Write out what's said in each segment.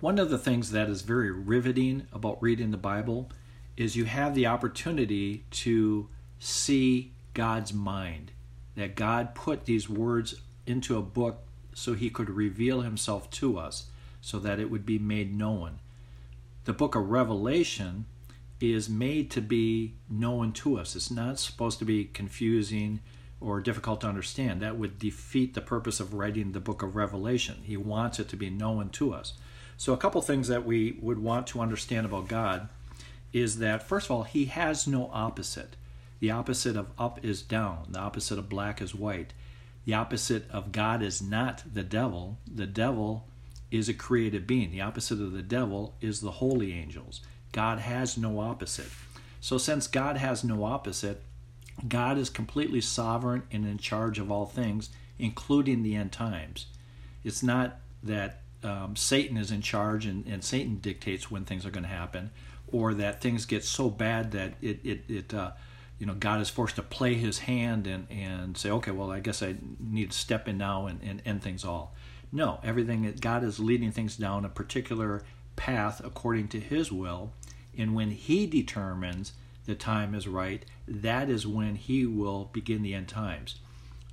One of the things that is very riveting about reading the Bible is you have the opportunity to see God's mind. That God put these words into a book so he could reveal himself to us, so that it would be made known. The book of Revelation is made to be known to us. It's not supposed to be confusing or difficult to understand. That would defeat the purpose of writing the book of Revelation. He wants it to be known to us. So, a couple things that we would want to understand about God is that, first of all, He has no opposite. The opposite of up is down, the opposite of black is white. The opposite of God is not the devil. The devil is a created being. The opposite of the devil is the holy angels. God has no opposite. So, since God has no opposite, God is completely sovereign and in charge of all things, including the end times. It's not that um, Satan is in charge and, and Satan dictates when things are going to happen, or that things get so bad that it, it, it uh, you know, God is forced to play his hand and, and say, okay, well, I guess I need to step in now and, and end things all. No, everything, God is leading things down a particular path according to his will. And when he determines the time is right, that is when he will begin the end times.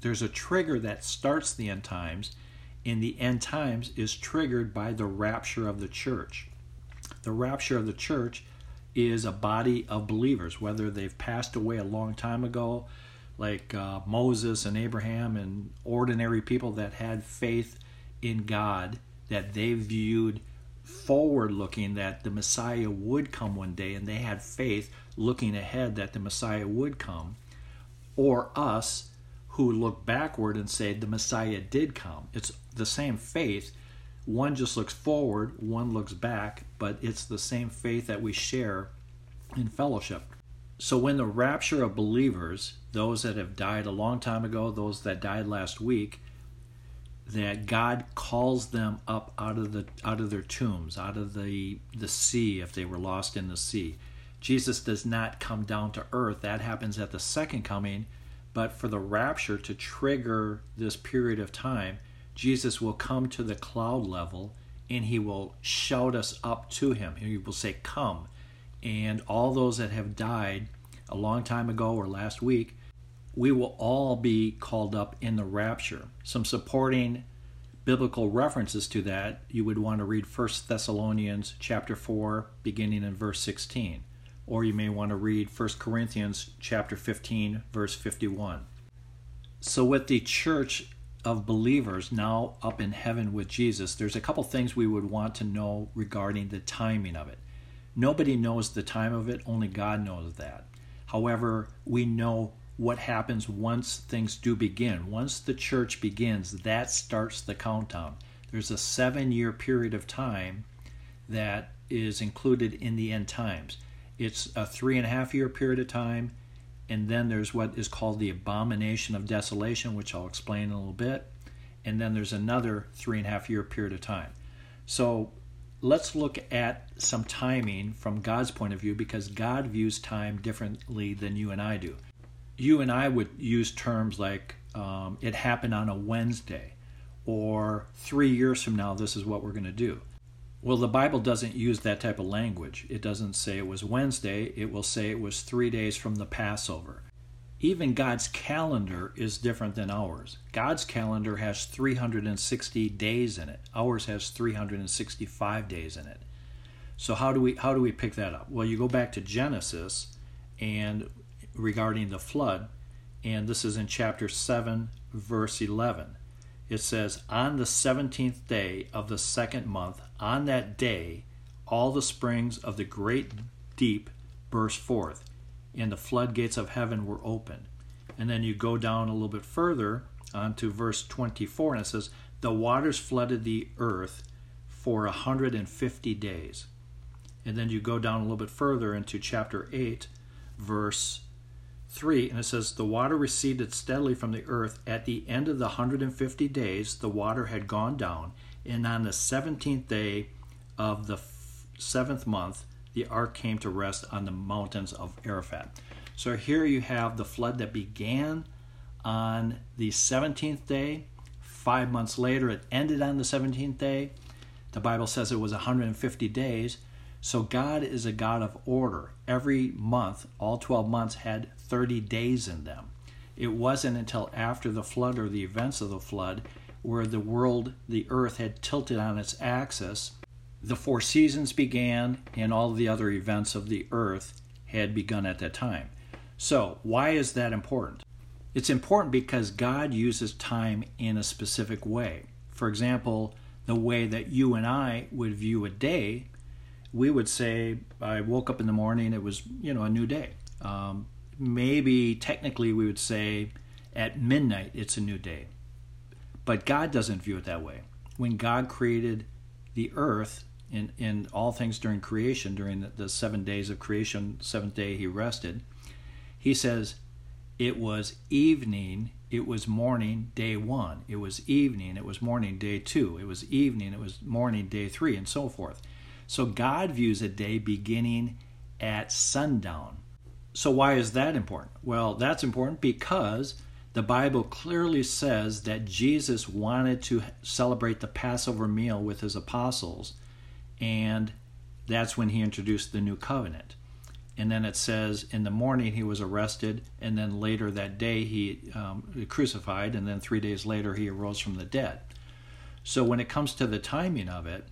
There's a trigger that starts the end times, and the end times is triggered by the rapture of the church. The rapture of the church is a body of believers, whether they've passed away a long time ago, like uh, Moses and Abraham and ordinary people that had faith in God, that they viewed forward looking that the Messiah would come one day, and they had faith looking ahead that the Messiah would come, or us who look backward and say the Messiah did come. It's the same faith. One just looks forward, one looks back, but it's the same faith that we share in fellowship. So, when the rapture of believers, those that have died a long time ago, those that died last week, that God calls them up out of the out of their tombs, out of the the sea if they were lost in the sea. Jesus does not come down to earth. That happens at the second coming. But for the rapture to trigger this period of time, Jesus will come to the cloud level and he will shout us up to him. He will say, Come. And all those that have died a long time ago or last week, we will all be called up in the rapture. Some supporting biblical references to that, you would want to read 1 Thessalonians chapter 4 beginning in verse 16 or you may want to read 1 Corinthians chapter 15 verse 51. So with the church of believers now up in heaven with Jesus, there's a couple things we would want to know regarding the timing of it. Nobody knows the time of it, only God knows that. However, we know what happens once things do begin. Once the church begins, that starts the countdown. There's a seven year period of time that is included in the end times. It's a three and a half year period of time, and then there's what is called the abomination of desolation, which I'll explain in a little bit, and then there's another three and a half year period of time. So let's look at some timing from God's point of view because God views time differently than you and I do. You and I would use terms like um, it happened on a Wednesday, or three years from now, this is what we're going to do. Well, the Bible doesn't use that type of language. It doesn't say it was Wednesday, it will say it was three days from the Passover. Even God's calendar is different than ours. God's calendar has 360 days in it. Ours has 365 days in it. So how do we how do we pick that up? Well, you go back to Genesis and regarding the flood, and this is in chapter 7 verse 11 it says, On the 17th day of the second month, on that day, all the springs of the great deep burst forth, and the floodgates of heaven were opened. And then you go down a little bit further onto verse 24, and it says, The waters flooded the earth for a 150 days. And then you go down a little bit further into chapter 8, verse 3, and it says, The water receded steadily from the earth. At the end of the 150 days, the water had gone down, and on the 17th day of the f- seventh month, the ark came to rest on the mountains of Ararat. So here you have the flood that began on the 17th day. Five months later, it ended on the 17th day. The Bible says it was 150 days. So God is a God of order. Every month, all 12 months had 30 days in them. It wasn't until after the flood or the events of the flood where the world, the earth had tilted on its axis. The four seasons began and all the other events of the earth had begun at that time. So, why is that important? It's important because God uses time in a specific way. For example, the way that you and I would view a day, we would say, I woke up in the morning, it was, you know, a new day. Um, maybe technically we would say at midnight it's a new day. But God doesn't view it that way. When God created the earth and, all things during creation, during the, the seven days of creation, seventh day he rested, he says, it was evening, it was morning, day one. It was evening, it was morning, day two. It was evening, it was morning, day three, and so forth. So God views a day beginning at sundown. So, why is that important? Well, that's important because the Bible clearly says that Jesus wanted to celebrate the Passover meal with his apostles, and that's when he introduced the new covenant. And then it says in the morning he was arrested, and then later that day he um, crucified, and then three days later he arose from the dead. So when it comes to the timing of it,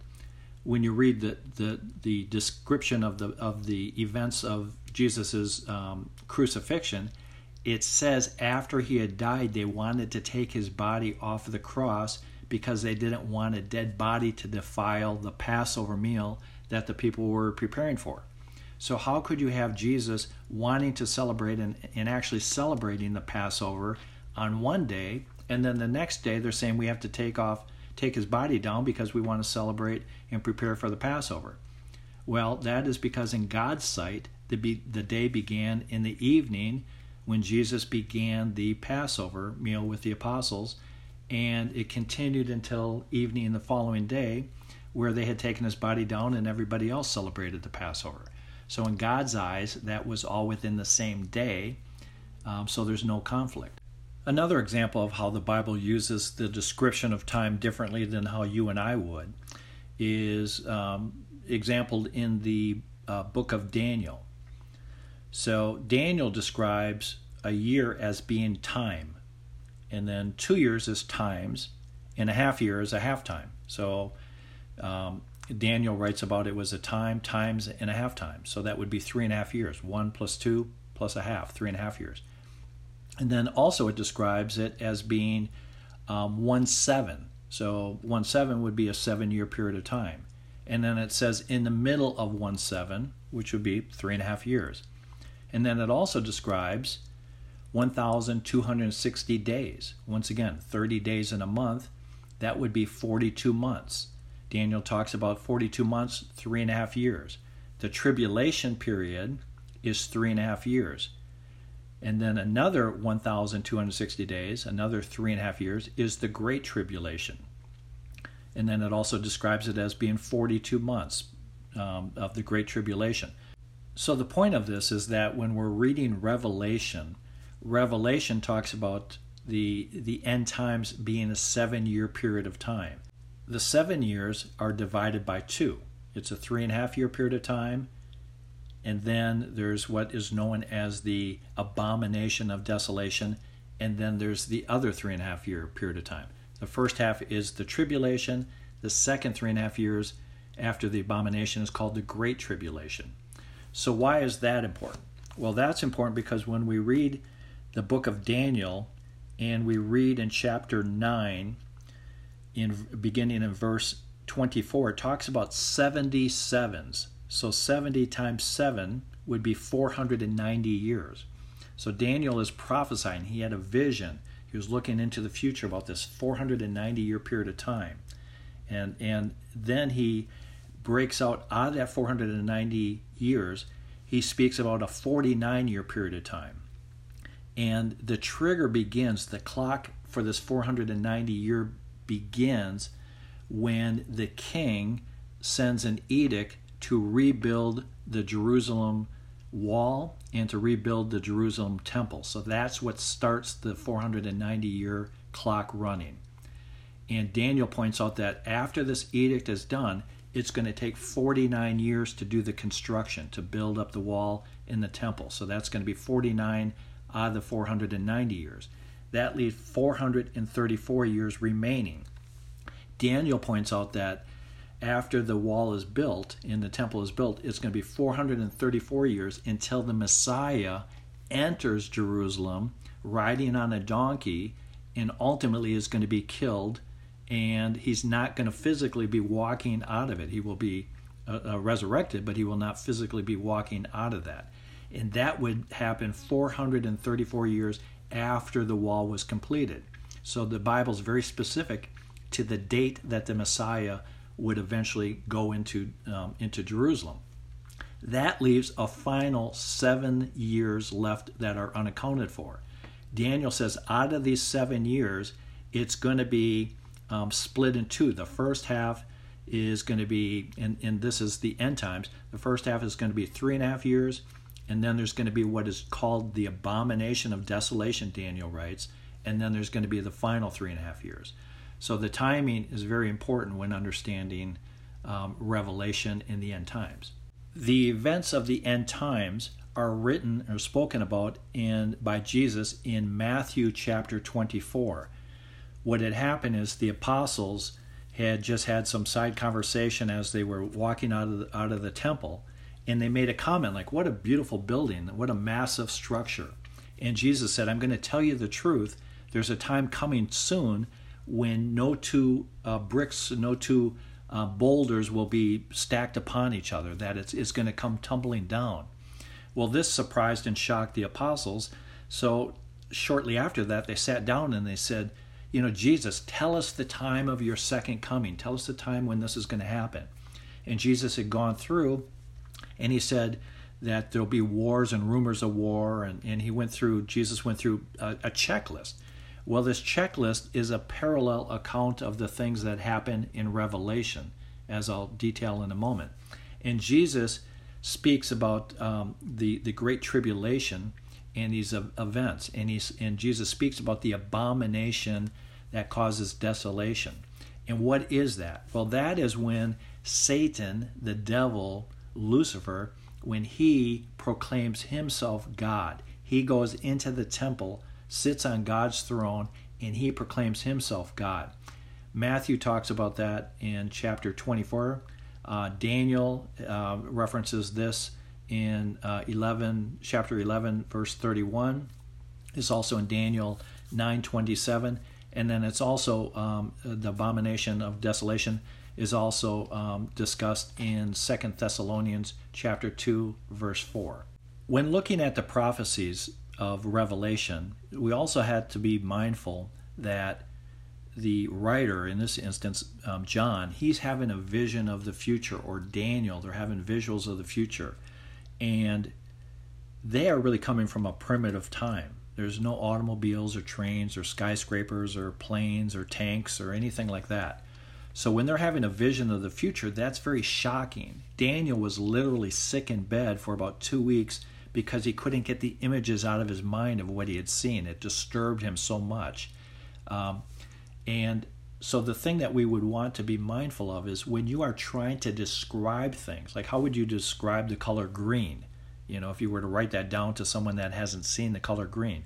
when you read the, the, the description of the of the events of Jesus's um, crucifixion, it says after he had died, they wanted to take his body off the cross because they didn't want a dead body to defile the Passover meal that the people were preparing for. So, how could you have Jesus wanting to celebrate and, and actually celebrating the Passover on one day, and then the next day they're saying we have to take off, take his body down because we want to celebrate and prepare for the Passover? Well, that is because in God's sight, the, be, the day began in the evening when Jesus began the Passover meal with the apostles, and it continued until evening the following day, where they had taken his body down and everybody else celebrated the Passover. So, in God's eyes, that was all within the same day, um, so there's no conflict. Another example of how the Bible uses the description of time differently than how you and I would is um, exampled in the uh, book of Daniel. So Daniel describes a year as being time, and then two years as times, and a half year as a half time. So um, Daniel writes about it was a time, times, and a half time. So that would be three and a half years. One plus two plus a half, three and a half years. And then also it describes it as being um, one seven. So one seven would be a seven year period of time. And then it says in the middle of one seven, which would be three and a half years. And then it also describes 1,260 days. Once again, 30 days in a month, that would be 42 months. Daniel talks about 42 months, three and a half years. The tribulation period is three and a half years. And then another 1,260 days, another three and a half years, is the Great Tribulation. And then it also describes it as being 42 months um, of the Great Tribulation. So the point of this is that when we're reading Revelation, Revelation talks about the the end times being a seven year period of time. The seven years are divided by two. It's a three and a half year period of time, and then there's what is known as the abomination of desolation, and then there's the other three and a half year period of time. The first half is the tribulation. The second three and a half years after the abomination is called the Great Tribulation. So, why is that important? Well, that's important because when we read the book of Daniel and we read in chapter 9, in beginning in verse 24, it talks about 70 sevens. So, 70 times 7 would be 490 years. So, Daniel is prophesying. He had a vision. He was looking into the future about this 490 year period of time. And, and then he breaks out out of that 490 years, he speaks about a 49 year period of time. And the trigger begins, the clock for this 490 year begins when the king sends an edict to rebuild the Jerusalem wall and to rebuild the Jerusalem temple. So that's what starts the 490 year clock running. And Daniel points out that after this edict is done, it's going to take 49 years to do the construction, to build up the wall in the temple. So that's going to be 49 out of the 490 years. That leaves 434 years remaining. Daniel points out that after the wall is built and the temple is built, it's going to be 434 years until the Messiah enters Jerusalem riding on a donkey and ultimately is going to be killed. And he's not going to physically be walking out of it. He will be uh, uh, resurrected, but he will not physically be walking out of that. And that would happen 434 years after the wall was completed. So the Bible is very specific to the date that the Messiah would eventually go into um, into Jerusalem. That leaves a final seven years left that are unaccounted for. Daniel says out of these seven years, it's going to be um, split in two. The first half is going to be, and, and this is the end times, the first half is going to be three and a half years, and then there's going to be what is called the abomination of desolation, Daniel writes, and then there's going to be the final three and a half years. So the timing is very important when understanding um, Revelation in the end times. The events of the end times are written or spoken about in by Jesus in Matthew chapter 24. What had happened is the apostles had just had some side conversation as they were walking out of the, out of the temple and they made a comment like what a beautiful building what a massive structure and jesus said i'm going to tell you the truth there's a time coming soon when no two uh, bricks, no two uh, boulders will be stacked upon each other, that it's, it's going to come tumbling down. Well, this surprised and shocked the apostles. So shortly after that, they sat down and they said, You know, Jesus, tell us the time of your second coming. Tell us the time when this is going to happen. And Jesus had gone through and he said that there'll be wars and rumors of war. And, and he went through, Jesus went through a, a checklist. Well, this checklist is a parallel account of the things that happen in Revelation, as I'll detail in a moment. And Jesus speaks about um, the, the Great Tribulation and these events. And, he's, and Jesus speaks about the abomination that causes desolation. And what is that? Well, that is when Satan, the devil, Lucifer, when he proclaims himself God, he goes into the temple sits on God's throne, and he proclaims himself God. Matthew talks about that in chapter 24. Uh, Daniel uh, references this in uh, 11, chapter 11, verse 31. It's also in Daniel 9:27, and then it's also um, the abomination of desolation is also um, discussed in Second Thessalonians chapter 2, verse 4. When looking at the prophecies of Revelation, we also had to be mindful that the writer, in this instance, um, John, he's having a vision of the future, or Daniel, they're having visuals of the future. And they are really coming from a primitive time. There's no automobiles or trains or skyscrapers or planes or tanks or anything like that. So when they're having a vision of the future, that's very shocking. Daniel was literally sick in bed for about two weeks because he couldn't get the images out of his mind of what he had seen. It disturbed him so much. Um, and so, the thing that we would want to be mindful of is when you are trying to describe things, like how would you describe the color green? You know, if you were to write that down to someone that hasn't seen the color green,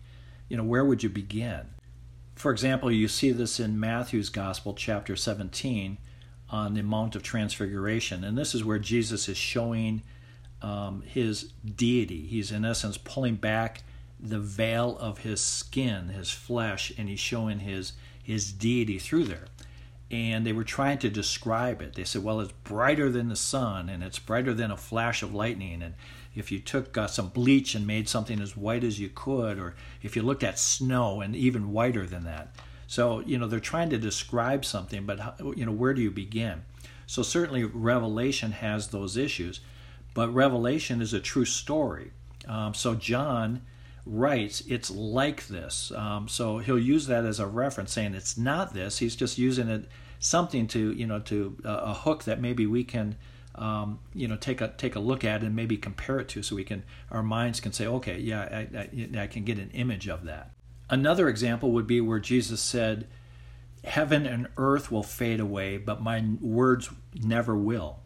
you know, where would you begin? For example, you see this in Matthew's Gospel, chapter 17, on the Mount of Transfiguration. And this is where Jesus is showing um, his deity. He's in essence pulling back the veil of his skin, his flesh, and he's showing his his deity through there. And they were trying to describe it. They said, "Well, it's brighter than the sun, and it's brighter than a flash of lightning." And if you took uh, some bleach and made something as white as you could, or if you looked at snow and even whiter than that. So you know they're trying to describe something, but you know where do you begin? So certainly Revelation has those issues but Revelation is a true story. Um, so John writes, it's like this. Um, so he'll use that as a reference, saying it's not this. He's just using it something to you know to uh, a hook that maybe we can um, you know take a take a look at and maybe compare it to, so we can our minds can say, okay, yeah, I, I, I can get an image of that. Another example would be where Jesus said heaven and earth will fade away, but my words never will.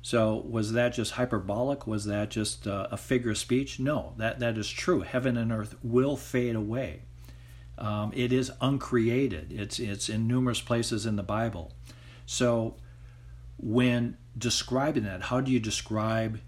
So, was that just hyperbolic? Was that just uh, a figure of speech? No, that, that is true. Heaven and earth will fade away. Um, it is uncreated, it's, it's in numerous places in the Bible. So, when describing that, how do you describe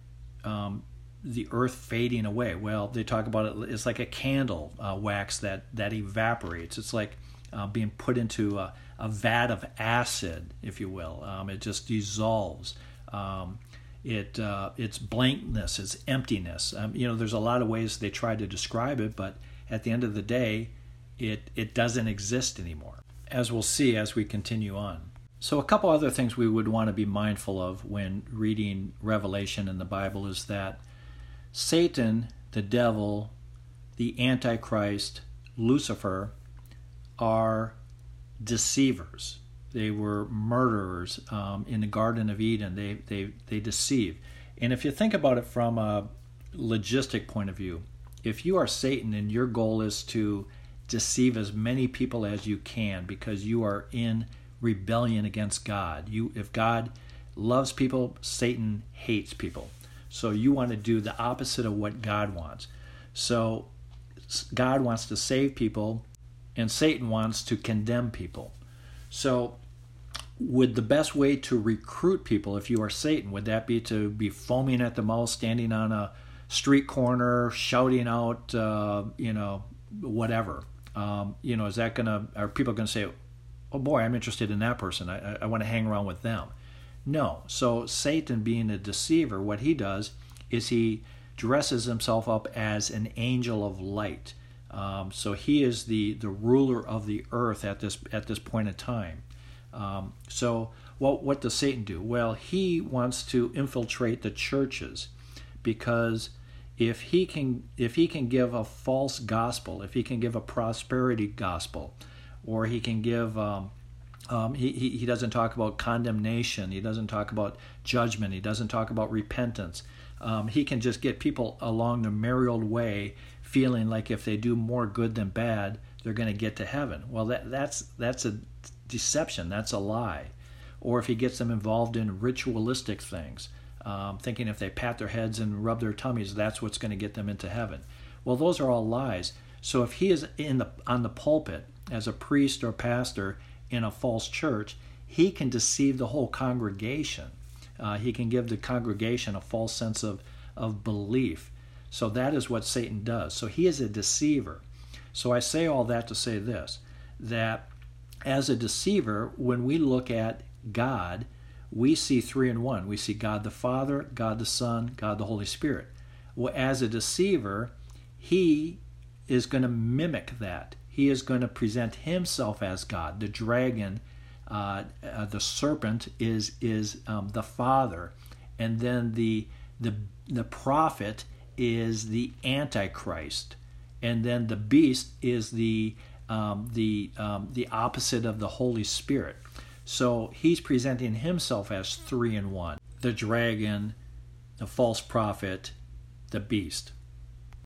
um, the earth fading away? Well, they talk about it, it's like a candle uh, wax that, that evaporates. It's like uh, being put into a, a, vat of acid, if you will. Um, it just dissolves. Um, it uh, it's blankness, it's emptiness. Um, you know, there's a lot of ways they try to describe it, but at the end of the day, it it doesn't exist anymore. As we'll see as we continue on. So, a couple other things we would want to be mindful of when reading Revelation in the Bible is that Satan, the devil, the Antichrist, Lucifer are deceivers. They were murderers um, in the Garden of Eden. They, they, they deceive. And if you think about it from a logistic point of view, if you are Satan and your goal is to deceive as many people as you can because you are in rebellion against God. You if God loves people, Satan hates people. So you want to do the opposite of what God wants. So God wants to save people and Satan wants to condemn people. So would the best way to recruit people if you are Satan would that be to be foaming at the mouth standing on a street corner shouting out uh, you know whatever um, you know is that gonna are people gonna say oh boy, I'm interested in that person. I, I, I want to hang around with them. No. So Satan, being a deceiver, what he does is he dresses himself up as an angel of light. Um, so he is the, the ruler of the earth at this at this point in time. Um, so what what does Satan do? Well, he wants to infiltrate the churches because if he can if he can give a false gospel, if he can give a prosperity gospel, or he can give. Um, um, he, he, he doesn't talk about condemnation. He doesn't talk about judgment. He doesn't talk about repentance. Um, he can just get people along the merry old way, feeling like if they do more good than bad, they're going to get to heaven. Well, that that's that's a deception. That's a lie. Or if he gets them involved in ritualistic things, um, thinking if they pat their heads and rub their tummies, that's what's going to get them into heaven. Well, those are all lies. So if he is in the on the pulpit as a priest or pastor in a false church, he can deceive the whole congregation. Uh, he can give the congregation a false sense of, of belief. So that is what Satan does. So he is a deceiver. So I say all that to say this that as a deceiver, when we look at God, we see three in one. We see God the Father, God the Son, God the Holy Spirit. Well, as a deceiver, he is going to mimic that he is going to present himself as God. The dragon, uh, uh, the serpent, is is um, the father, and then the the the prophet is the antichrist, and then the beast is the um, the um, the opposite of the Holy Spirit. So he's presenting himself as three in one: the dragon, the false prophet, the beast.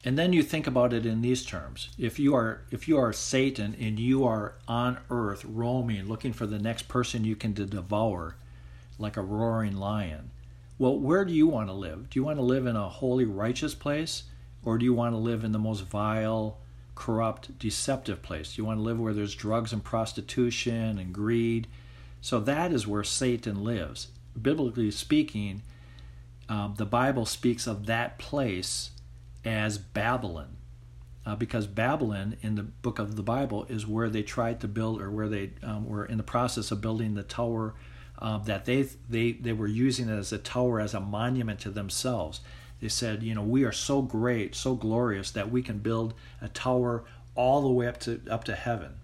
And then you think about it in these terms. If you are if you are Satan and you are on earth roaming looking for the next person you can devour like a roaring lion, well, where do you want to live? Do you want to live in a holy righteous place or do you want to live in the most vile, corrupt, deceptive place? Do you want to live where there's drugs and prostitution and greed? So that is where Satan lives. Biblically speaking, um, the Bible speaks of that place as Babylon. Uh, because Babylon in the book of the Bible is where they tried to build, or where they um, were in the process of building the tower uh, that they they they were using as a tower as a monument to themselves. They said, you know, we are so great, so glorious that we can build a tower all the way up to up to heaven,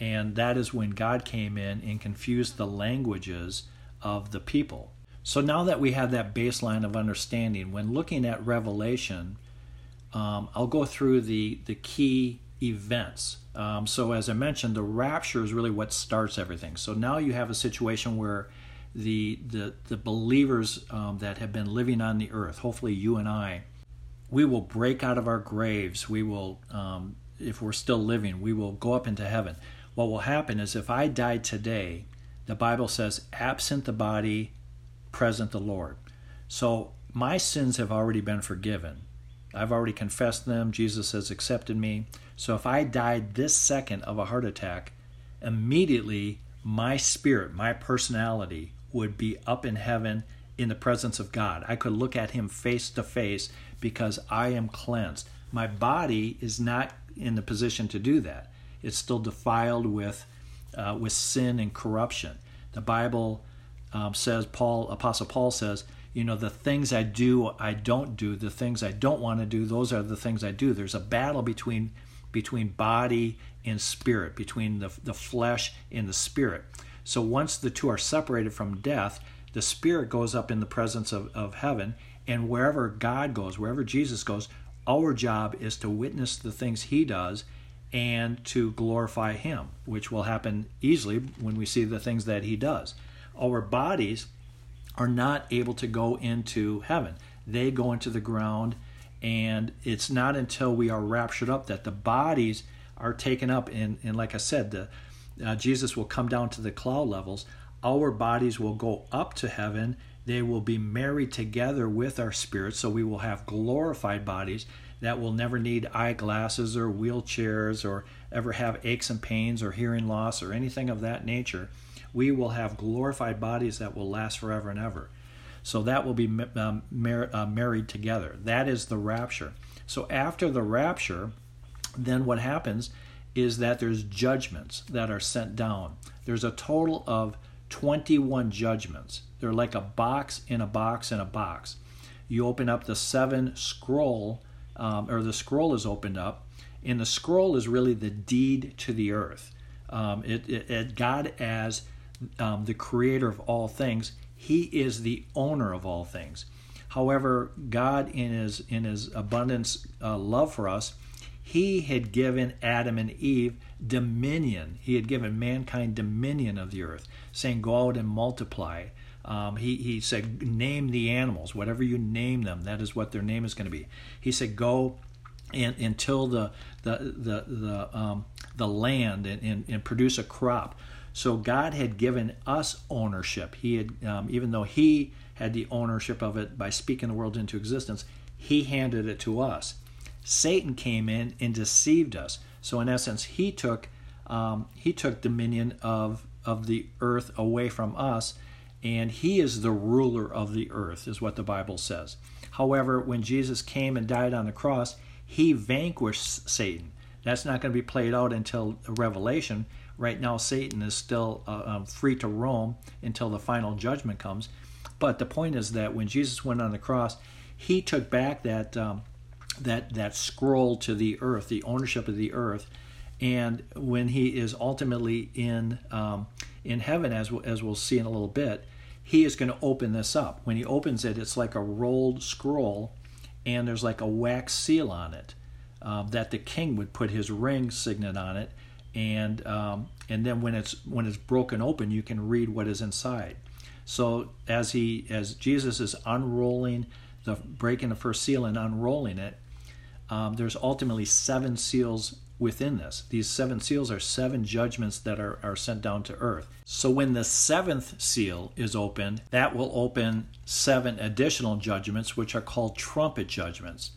and that is when God came in and confused the languages of the people. So now that we have that baseline of understanding, when looking at Revelation um, I'll go through the, the key events. Um, so, as I mentioned, the rapture is really what starts everything. So now you have a situation where the the, the believers um, that have been living on the earth, hopefully you and I, we will break out of our graves. We will, um, if we're still living, we will go up into heaven. what will happen is if I die today, the Bible says, absent the body, present the Lord. So my sins have already been forgiven. I've already confessed them. Jesus has accepted me. So if I died this second of a heart attack, immediately my spirit, my personality would be up in heaven in the presence of God. I could look at him face to face because I am cleansed. My body is not in the position to do that. It's still defiled with uh, with sin and corruption. The Bible um, says, Paul, Apostle Paul says, you know, the things I do, I don't do. The things I don't want to do, those are the things I do. There's a battle between between body and spirit, between the, the flesh and the spirit. So once the two are separated from death, the spirit goes up in the presence of, of heaven, and wherever God goes, wherever Jesus goes, our job is to witness the things he does and to glorify him, which will happen easily when we see the things that he does. Our bodies are not able to go into heaven, they go into the ground, and it's not until we are raptured up that the bodies are taken up. And, and like I said, the, uh, Jesus will come down to the cloud levels. Our bodies will go up to heaven. They will be married together with our spirits, so we will have glorified bodies that will never need eyeglasses or wheelchairs or ever have aches and pains or hearing loss or anything of that nature. We will have glorified bodies that will last forever and ever. So that will be um, mar- uh, married together. That is the rapture. So after the rapture, then what happens is that there's judgments that are sent down. There's a total of 21 judgments. They're like a box in a box in a box. You open up the seven scroll um, or the scroll is opened up, and the scroll is really the deed to the earth. Um, it, it, it, God, as um, the creator of all things, He is the owner of all things. However, God, in His in His abundance uh, love for us, He had given Adam and Eve dominion. He had given mankind dominion of the earth, saying, "Go out and multiply." Um, he, he said, Name the animals, whatever you name them, that is what their name is going to be. He said, Go and, until the, the, the, the, um, the land and, and, and, produce a crop. So God had given us ownership. He had, um, even though He had the ownership of it by speaking the world into existence, He handed it to us. Satan came in and deceived us. So in essence, he took um, he took dominion of of the earth away from us and he is the ruler of the earth, is what the Bible says. However, when Jesus came and died on the cross, he vanquished Satan. That's not going to be played out until Revelation. Right now, Satan is still uh, um, free to roam until the final judgment comes. But the point is that when Jesus went on the cross, he took back that um, that that scroll to the earth, the ownership of the earth, and when he is ultimately in um, in heaven, as we'll, as we'll see in a little bit, he is going to open this up. When he opens it, it's like a rolled scroll, and there's like a wax seal on it um, that the king would put his ring signet on it, and um, and then when it's when it's broken open, you can read what is inside. So as he as Jesus is unrolling the breaking the first seal and unrolling it, um, there's ultimately seven seals within this. These seven seals are seven judgments that are, are sent down to earth. So when the seventh seal is opened, that will open seven additional judgments, which are called trumpet judgments.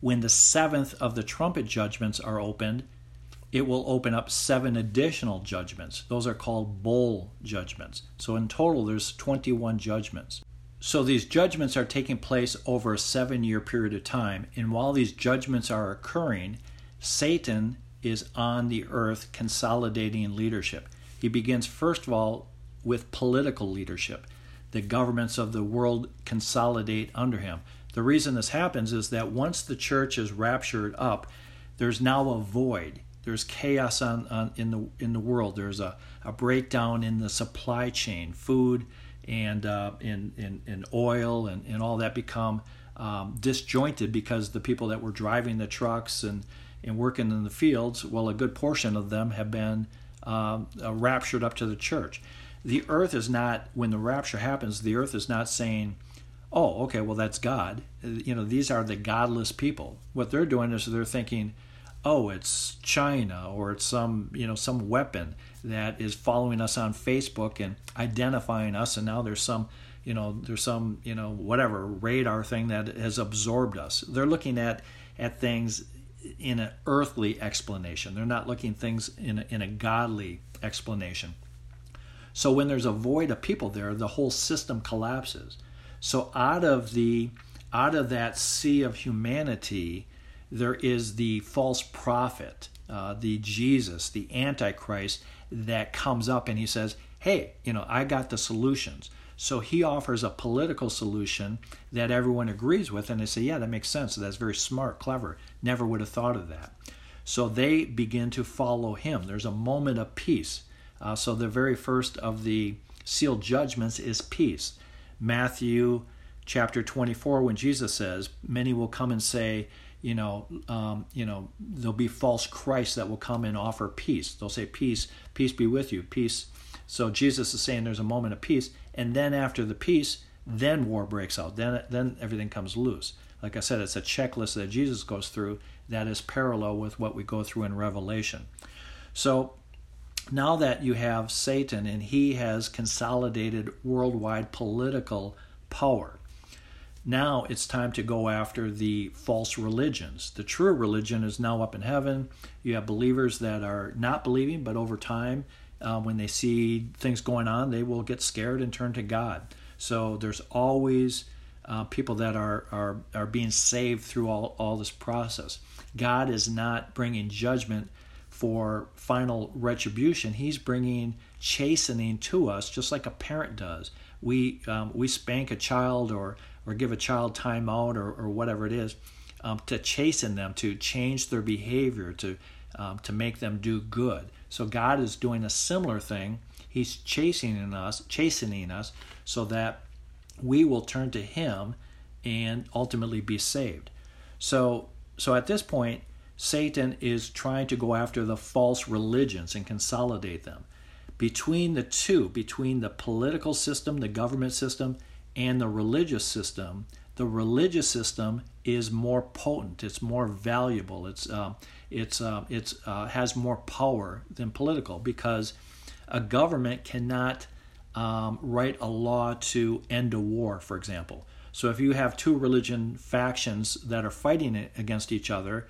When the seventh of the trumpet judgments are opened, it will open up seven additional judgments. Those are called bowl judgments. So in total, there's 21 judgments. So these judgments are taking place over a seven year period of time. And while these judgments are occurring, Satan is on the earth consolidating leadership. He begins, first of all, with political leadership. The governments of the world consolidate under him. The reason this happens is that once the church is raptured up, there's now a void. There's chaos on, on in the in the world. There's a, a breakdown in the supply chain, food and uh, oil and, and all that become um, disjointed because the people that were driving the trucks and and working in the fields, well, a good portion of them have been um, uh, raptured up to the church. The earth is not, when the rapture happens, the earth is not saying, oh, okay, well, that's God. You know, these are the godless people. What they're doing is they're thinking, oh, it's China or it's some you know some weapon that is following us on Facebook and identifying us, and now there's some you know there's some you know whatever radar thing that has absorbed us. They're looking at at things in an earthly explanation. They're not looking things in a, in a godly explanation. So when there's a void of people there, the whole system collapses. So out of the out of that sea of humanity, there is the false prophet, uh, the Jesus, the Antichrist that comes up and he says, Hey, you know, I got the solutions. So he offers a political solution that everyone agrees with, and they say, Yeah, that makes sense. That's very smart, clever. Never would have thought of that. So they begin to follow him. There's a moment of peace. Uh, so the very first of the sealed judgments is peace. Matthew chapter 24, when Jesus says, Many will come and say, you know, um, you know, there'll be false Christs that will come and offer peace. They'll say, "Peace, peace be with you, peace." So Jesus is saying there's a moment of peace, and then after the peace, then war breaks out. Then then everything comes loose. Like I said, it's a checklist that Jesus goes through that is parallel with what we go through in Revelation. So now that you have Satan and he has consolidated worldwide political power, now it's time to go after the false religions. The true religion is now up in heaven. You have believers that are not believing, but over time, uh, when they see things going on, they will get scared and turn to God. So there's always uh, people that are, are, are being saved through all, all this process. God is not bringing judgment for final retribution, He's bringing chastening to us, just like a parent does. We, um, we spank a child or or give a child time out or, or whatever it is um, to chasten them, to change their behavior, to, um, to make them do good. So God is doing a similar thing. He's chastening us, chastening us so that we will turn to Him and ultimately be saved. So, so at this point, Satan is trying to go after the false religions and consolidate them. Between the two, between the political system, the government system, and the religious system, the religious system is more potent. It's more valuable. It's uh, it's uh, it's uh, has more power than political because a government cannot um, write a law to end a war, for example. So if you have two religion factions that are fighting against each other,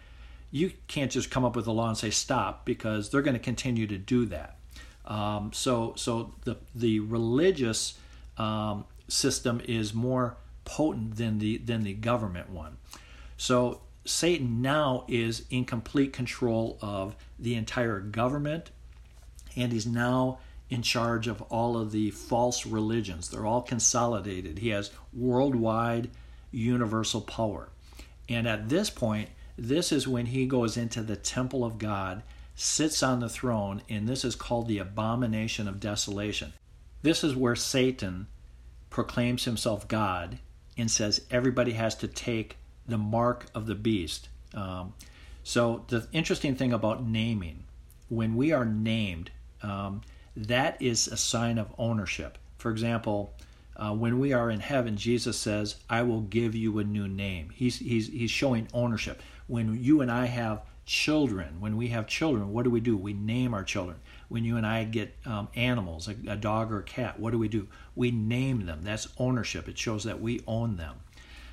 you can't just come up with a law and say stop because they're going to continue to do that. Um, so so the the religious um, system is more potent than the than the government one. So Satan now is in complete control of the entire government and he's now in charge of all of the false religions. They're all consolidated. He has worldwide universal power. And at this point, this is when he goes into the temple of God, sits on the throne, and this is called the abomination of desolation. This is where Satan proclaims himself God and says everybody has to take the mark of the beast. Um, so, the interesting thing about naming, when we are named, um, that is a sign of ownership. For example, uh, when we are in heaven, Jesus says, I will give you a new name. He's, he's, he's showing ownership. When you and I have children, when we have children, what do we do? We name our children when you and I get um, animals, a, a, dog or a cat, what do we do? We name them. That's ownership. It shows that we own them.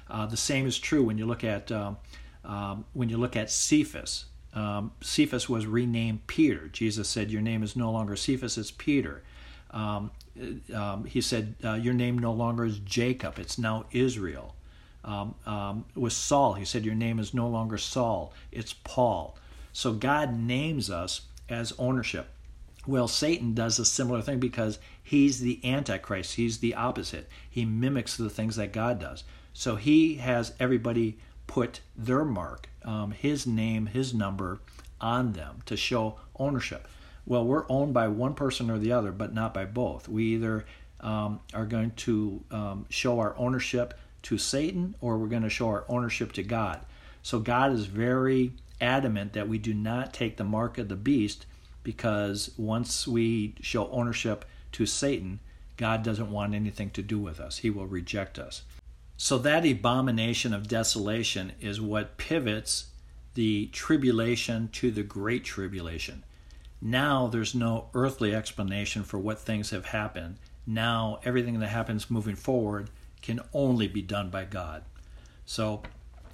Uh, the same is true when you look at um, um, when you look at Cephas. Um, Cephas was renamed Peter. Jesus said, "Your name is no longer Cephas; it's Peter." Um, um, he said, uh, "Your name no longer is Jacob; it's now Israel." with Saul, he said, "Your name is no longer Saul; it's Paul." So God names us as ownership. Well, Satan does a similar thing because he's the Antichrist. He's the opposite. He mimics the things that God does. So he has everybody put their mark, um, his name, his number on them to show ownership. Well, we're owned by one person or the other, but not by both. We either um, are going to um, show our ownership to Satan or we're going to show our ownership to God. So God is very adamant that we do not take the mark of the beast because once we show ownership to Satan, God doesn't want anything to do with us. He will reject us. So, that abomination of desolation is what pivots the tribulation to the great tribulation. Now there's no earthly explanation for what things have happened. Now everything that happens moving forward can only be done by God. So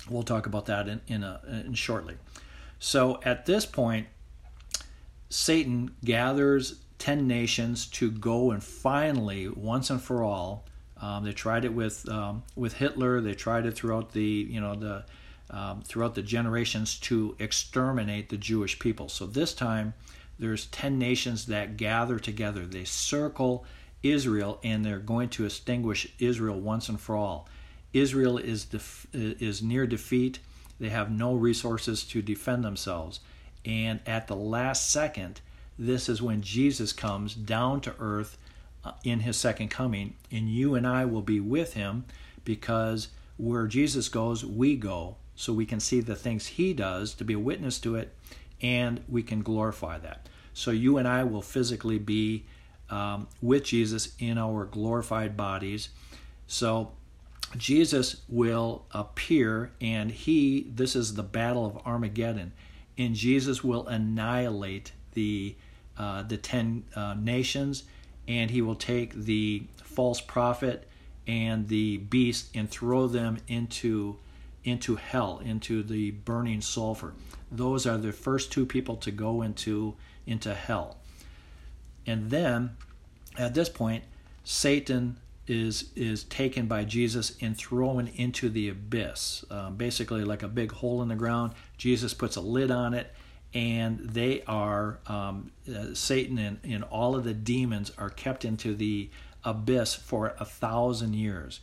we'll talk about that in, in, a, in shortly. So at this point, Satan gathers 10 nations to go and finally, once and for all, um, they tried it with um, with Hitler. They tried it throughout the you know the um, throughout the generations to exterminate the Jewish people. So this time, there's ten nations that gather together. They circle Israel, and they're going to extinguish Israel once and for all. Israel is def- is near defeat. They have no resources to defend themselves, and at the last second, this is when Jesus comes down to earth uh, in his second coming, and you and I will be with him because where Jesus goes, we go, so we can see the things he does to be a witness to it, and we can glorify that. So you and I will physically be um, with Jesus in our glorified bodies. So Jesus will appear, and he, this is the battle of Armageddon, and Jesus will annihilate the uh, the ten uh, nations and he will take the false prophet and the beast and throw them into into hell into the burning sulfur. Those are the first two people to go into into hell. And then at this point satan is is taken by jesus and thrown into the abyss uh, basically like a big hole in the ground jesus puts a lid on it and they are um, uh, Satan and, and all of the demons are kept into the abyss for a thousand years.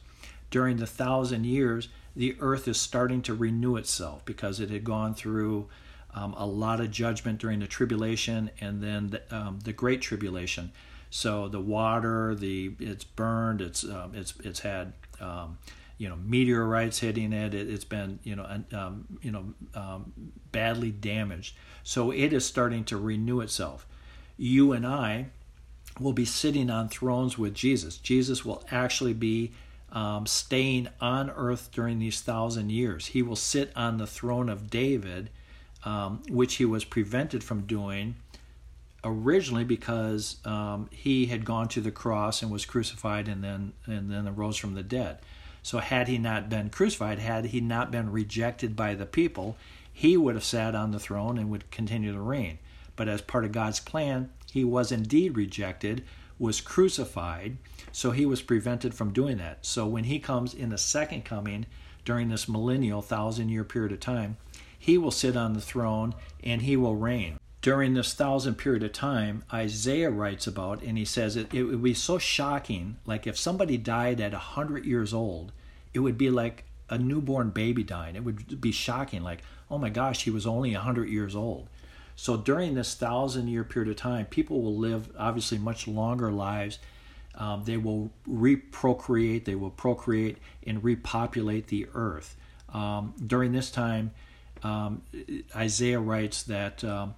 During the thousand years, the earth is starting to renew itself because it had gone through um, a lot of judgment during the tribulation and then the, um, the great tribulation. So the water, the it's burned, it's um, it's it's had um, you know meteorites hitting it. it has been you know um, you know um, badly damaged. So it is starting to renew itself. You and I will be sitting on thrones with Jesus. Jesus will actually be um, staying on earth during these thousand years. He will sit on the throne of David, um, which he was prevented from doing originally because um, he had gone to the cross and was crucified and then and then arose from the dead. So, had he not been crucified, had he not been rejected by the people, he would have sat on the throne and would continue to reign. But as part of God's plan, he was indeed rejected, was crucified, so he was prevented from doing that. So, when he comes in the second coming during this millennial, thousand year period of time, he will sit on the throne and he will reign. During this thousand period of time, Isaiah writes about, and he says it, it would be so shocking, like if somebody died at 100 years old, it would be like a newborn baby dying. It would be shocking, like, oh my gosh, he was only 100 years old. So during this thousand year period of time, people will live obviously much longer lives. Um, they will reprocreate, they will procreate and repopulate the earth. Um, during this time, um, Isaiah writes that um,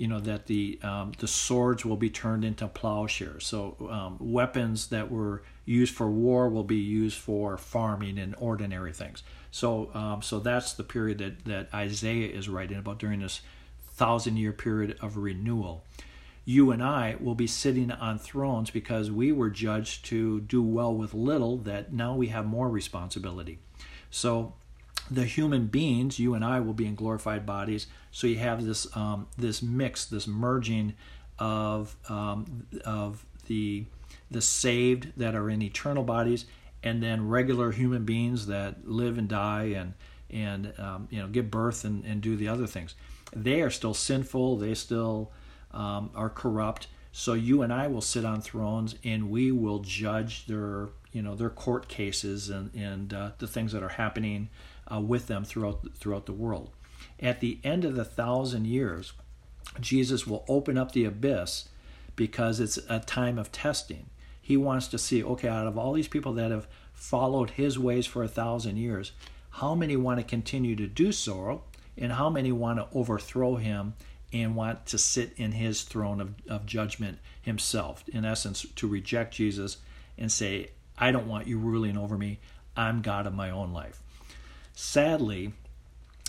you know that the um, the swords will be turned into plowshares. So um, weapons that were used for war will be used for farming and ordinary things. So, um, so that's the period that, that Isaiah is writing about during this thousand year period of renewal. You and I will be sitting on thrones because we were judged to do well with little, that now we have more responsibility. So, the human beings, you and I, will be in glorified bodies. So you have this um, this mix, this merging of um, of the the saved that are in eternal bodies, and then regular human beings that live and die and and um, you know give birth and, and do the other things. They are still sinful. They still um, are corrupt. So you and I will sit on thrones, and we will judge their you know their court cases and and uh, the things that are happening uh, with them throughout throughout the world. At the end of the thousand years, Jesus will open up the abyss because it's a time of testing. He wants to see, okay, out of all these people that have followed his ways for a thousand years, how many want to continue to do so, and how many want to overthrow him and want to sit in his throne of, of judgment himself? In essence, to reject Jesus and say, I don't want you ruling over me. I'm God of my own life. Sadly,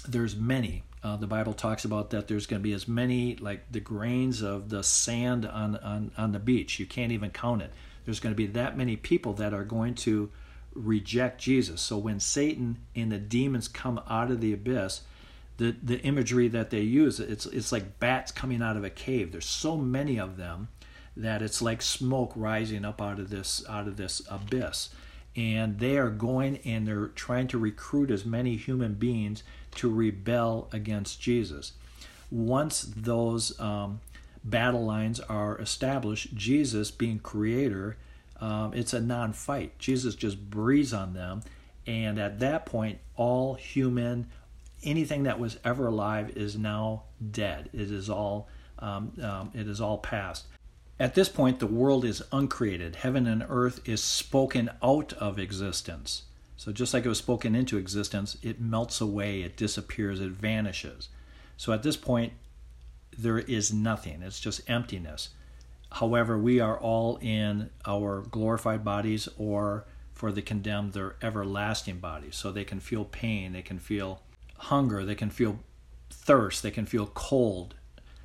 there's many, Uh, the Bible talks about that there's going to be as many like the grains of the sand on, on, on the beach. You can't even count it. There's going to be that many people that are going to reject Jesus. So when Satan and the demons come out of the abyss, the, the imagery that they use, it's, it's like bats coming out of a cave. There's so many of them that it's like smoke rising up out of this out of this abyss and they are going and they're trying to recruit as many human beings to rebel against Jesus. Once those um, battle lines are established, Jesus being creator, um, it's a non fight. Jesus just breathes on them, and at that point, all human, anything that was ever alive is now dead. It is all, um, um it is all past. At this point, the world is uncreated. Heaven and earth is spoken out of existence. So, just like it was spoken into existence, it melts away, it disappears, it vanishes. So, at this point, there is nothing, it's just emptiness. However, we are all in our glorified bodies, or for the condemned, their everlasting bodies. So, they can feel pain, they can feel hunger, they can feel thirst, they can feel cold,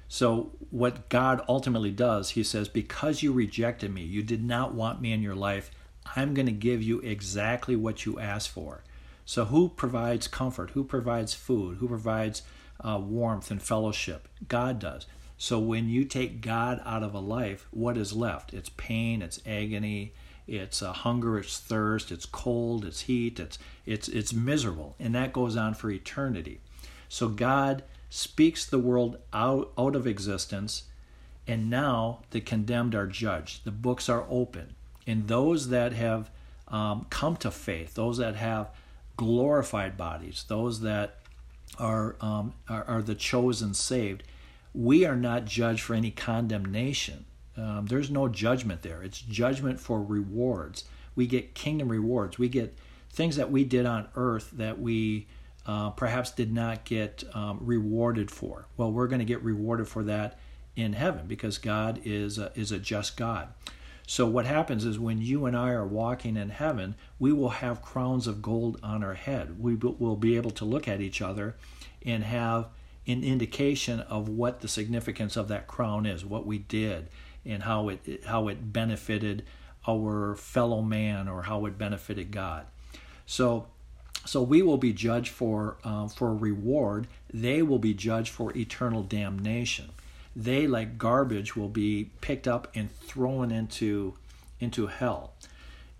so, what God ultimately does, He says, because you rejected me, you did not want me in your life, I'm going to give you exactly what you asked for. So, who provides comfort? Who provides food? Who provides uh, warmth and fellowship? God does. So, when you take God out of a life, what is left? It's pain, it's agony, it's uh, hunger, it's thirst, it's cold, it's heat, it's it's it's miserable, and that goes on for eternity. So God speaks the world out, out of existence, and now the condemned are judged. The books are open. And those that have um, come to faith, those that have glorified bodies, those that are, um, are, are, the chosen saved, we are not judged for any condemnation. Um, there's no judgment there. It's judgment for rewards. We get kingdom rewards. We get things that we did on earth that we uh, perhaps did not get um, rewarded for. Well, we're going to get rewarded for that in heaven because God is a, is a just God. So what happens is when you and I are walking in heaven, we will have crowns of gold on our head. We will be able to look at each other and have an indication of what the significance of that crown is, what we did, and how it how it benefited our fellow man or how it benefited God. So so we will be judged for uh, for reward. They will be judged for eternal damnation. They, like garbage, will be picked up and thrown into into hell.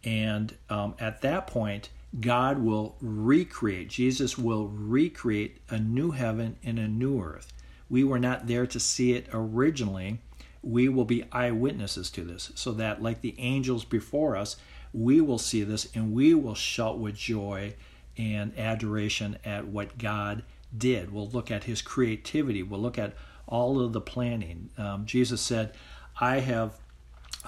And um, at that point, God will recreate. Jesus will recreate a new heaven and a new earth. We were not there to see it originally. We will be eyewitnesses to this, so that, like the angels before us, we will see this and we will shout with joy and adoration at what God did. We'll look at his creativity. We'll look at all of the planning. Um, Jesus said, I have,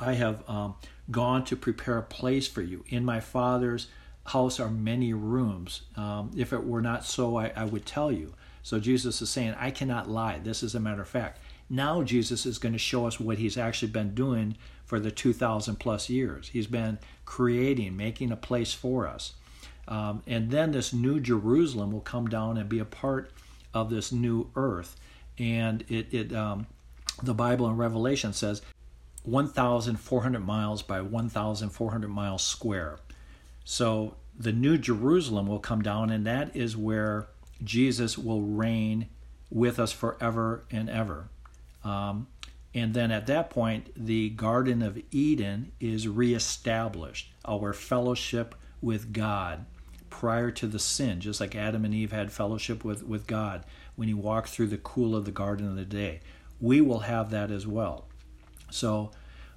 I have um, gone to prepare a place for you. In my Father's house are many rooms. Um, if it were not so, I, I would tell you. So Jesus is saying, I cannot lie. This is a matter of fact. Now Jesus is going to show us what he's actually been doing for the 2,000 plus years. He's been creating, making a place for us. Um, and then this new Jerusalem will come down and be a part of this new earth. And it, it um, the Bible in Revelation says 1,400 miles by 1,400 miles square. So the new Jerusalem will come down, and that is where Jesus will reign with us forever and ever. Um, and then at that point, the Garden of Eden is reestablished, our fellowship with God prior to the sin, just like Adam and Eve had fellowship with, with God when he walked through the cool of the garden of the day. We will have that as well. So